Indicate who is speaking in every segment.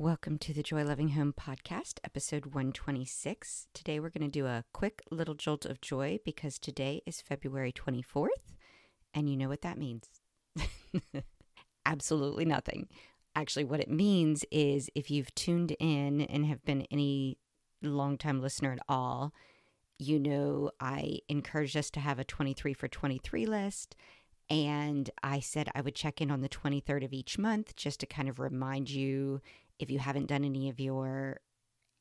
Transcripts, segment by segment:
Speaker 1: Welcome to the Joy Loving Home podcast, episode 126. Today we're going to do a quick little jolt of joy because today is February 24th, and you know what that means. Absolutely nothing. Actually, what it means is if you've tuned in and have been any longtime listener at all, you know I encouraged us to have a 23 for 23 list. And I said I would check in on the 23rd of each month just to kind of remind you if you haven't done any of your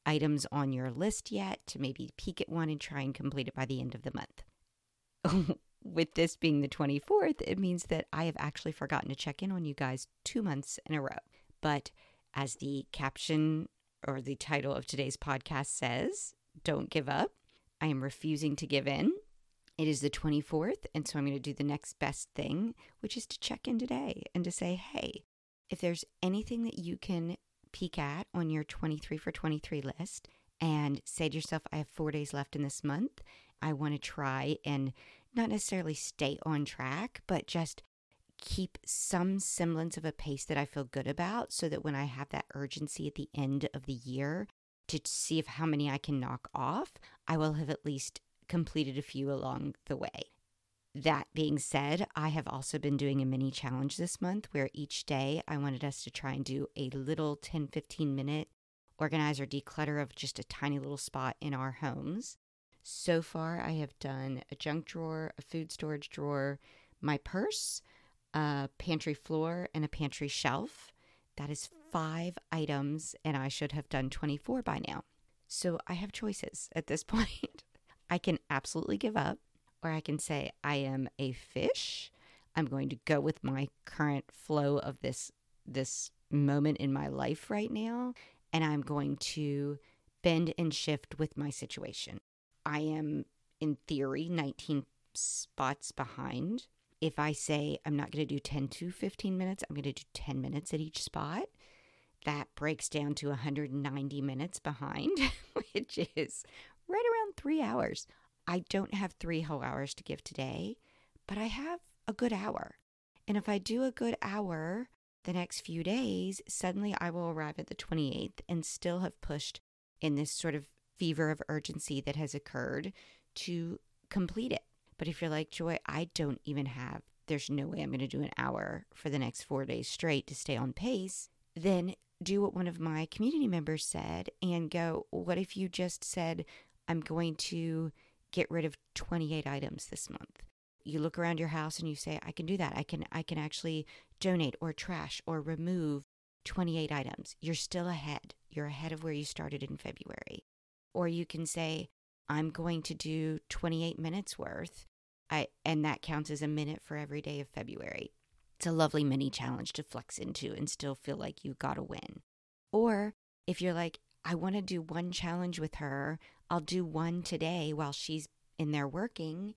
Speaker 1: items on your list yet, to maybe peek at one and try and complete it by the end of the month. With this being the 24th, it means that I have actually forgotten to check in on you guys two months in a row. But as the caption or the title of today's podcast says, don't give up. I am refusing to give in. It is the 24th, and so I'm going to do the next best thing, which is to check in today and to say, hey, if there's anything that you can peek at on your 23 for 23 list and say to yourself, I have four days left in this month. I want to try and not necessarily stay on track, but just keep some semblance of a pace that I feel good about so that when I have that urgency at the end of the year to see if how many I can knock off, I will have at least completed a few along the way. That being said, I have also been doing a mini challenge this month where each day I wanted us to try and do a little 10 15 minute organize or declutter of just a tiny little spot in our homes. So far, I have done a junk drawer, a food storage drawer, my purse, a pantry floor, and a pantry shelf. That is five items, and I should have done 24 by now. So I have choices at this point. I can absolutely give up or I can say, I am a fish. I'm going to go with my current flow of this this moment in my life right now and I'm going to bend and shift with my situation. I am in theory 19 spots behind. If I say I'm not going to do 10 to 15 minutes, I'm going to do 10 minutes at each spot. That breaks down to 190 minutes behind, which is right around three hours. I don't have three whole hours to give today, but I have a good hour. And if I do a good hour the next few days, suddenly I will arrive at the 28th and still have pushed in this sort of fever of urgency that has occurred to complete it. But if you're like, Joy, I don't even have, there's no way I'm going to do an hour for the next four days straight to stay on pace, then do what one of my community members said and go, what if you just said, I'm going to get rid of 28 items this month. You look around your house and you say, I can do that. I can I can actually donate or trash or remove 28 items. You're still ahead. You're ahead of where you started in February. Or you can say, I'm going to do 28 minutes worth. I, and that counts as a minute for every day of February. It's a lovely mini challenge to flex into and still feel like you got a win. Or if you're like, I want to do one challenge with her. I'll do one today while she's in there working.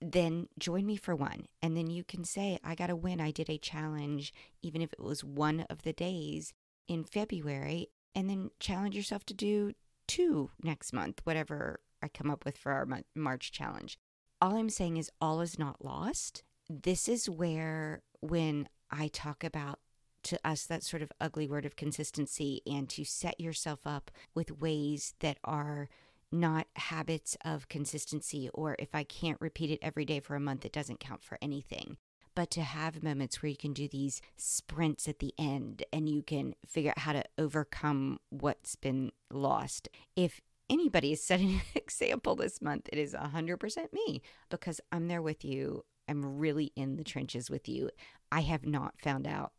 Speaker 1: Then join me for one. And then you can say, I got a win. I did a challenge, even if it was one of the days in February. And then challenge yourself to do two next month, whatever I come up with for our March challenge. All I'm saying is, all is not lost. This is where, when I talk about to us that sort of ugly word of consistency and to set yourself up with ways that are not habits of consistency or if I can't repeat it every day for a month, it doesn't count for anything. But to have moments where you can do these sprints at the end and you can figure out how to overcome what's been lost. If anybody is setting an example this month, it is 100% me because I'm there with you. I'm really in the trenches with you. I have not found out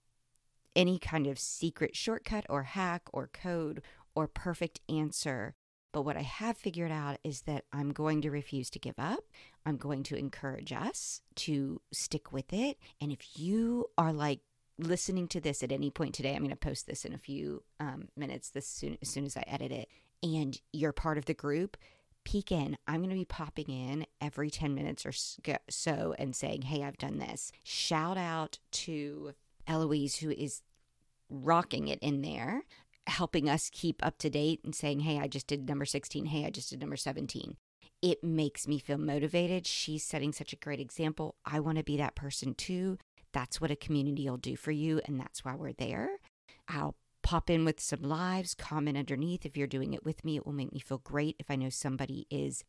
Speaker 1: any kind of secret shortcut or hack or code or perfect answer. But what I have figured out is that I'm going to refuse to give up. I'm going to encourage us to stick with it. And if you are like listening to this at any point today, I'm going to post this in a few um, minutes this soon, as soon as I edit it, and you're part of the group, peek in. I'm going to be popping in every 10 minutes or so and saying, Hey, I've done this. Shout out to Eloise, who is rocking it in there, helping us keep up to date and saying, Hey, I just did number 16. Hey, I just did number 17. It makes me feel motivated. She's setting such a great example. I want to be that person too. That's what a community will do for you. And that's why we're there. I'll pop in with some lives, comment underneath. If you're doing it with me, it will make me feel great. If I know somebody is,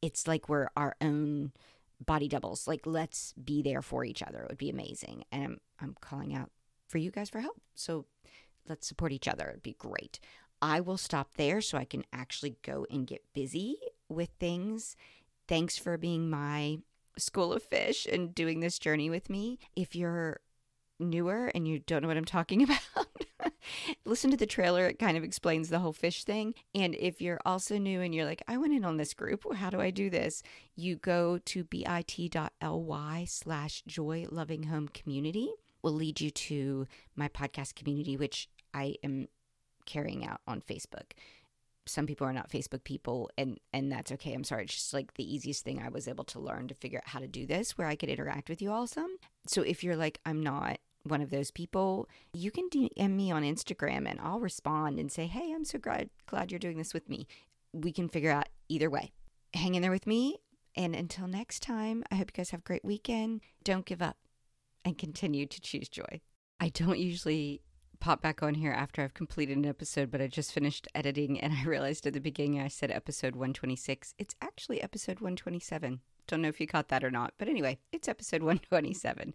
Speaker 1: it's like we're our own body doubles. Like, let's be there for each other. It would be amazing. And I'm, I'm calling out for you guys for help. So let's support each other. It'd be great. I will stop there so I can actually go and get busy with things. Thanks for being my school of fish and doing this journey with me. If you're newer and you don't know what I'm talking about, listen to the trailer. It kind of explains the whole fish thing. And if you're also new and you're like, I went in on this group, how do I do this? You go to bit.ly slash joy loving home community will lead you to my podcast community, which I am carrying out on Facebook. Some people are not Facebook people, and and that's okay. I'm sorry. It's just like the easiest thing I was able to learn to figure out how to do this, where I could interact with you all some. So if you're like, I'm not one of those people, you can DM me on Instagram, and I'll respond and say, Hey, I'm so glad glad you're doing this with me. We can figure out either way. Hang in there with me, and until next time, I hope you guys have a great weekend. Don't give up, and continue to choose joy. I don't usually pop back on here after I've completed an episode, but I just finished editing and I realized at the beginning I said episode 126. It's actually episode 127. Don't know if you caught that or not, but anyway, it's episode 127.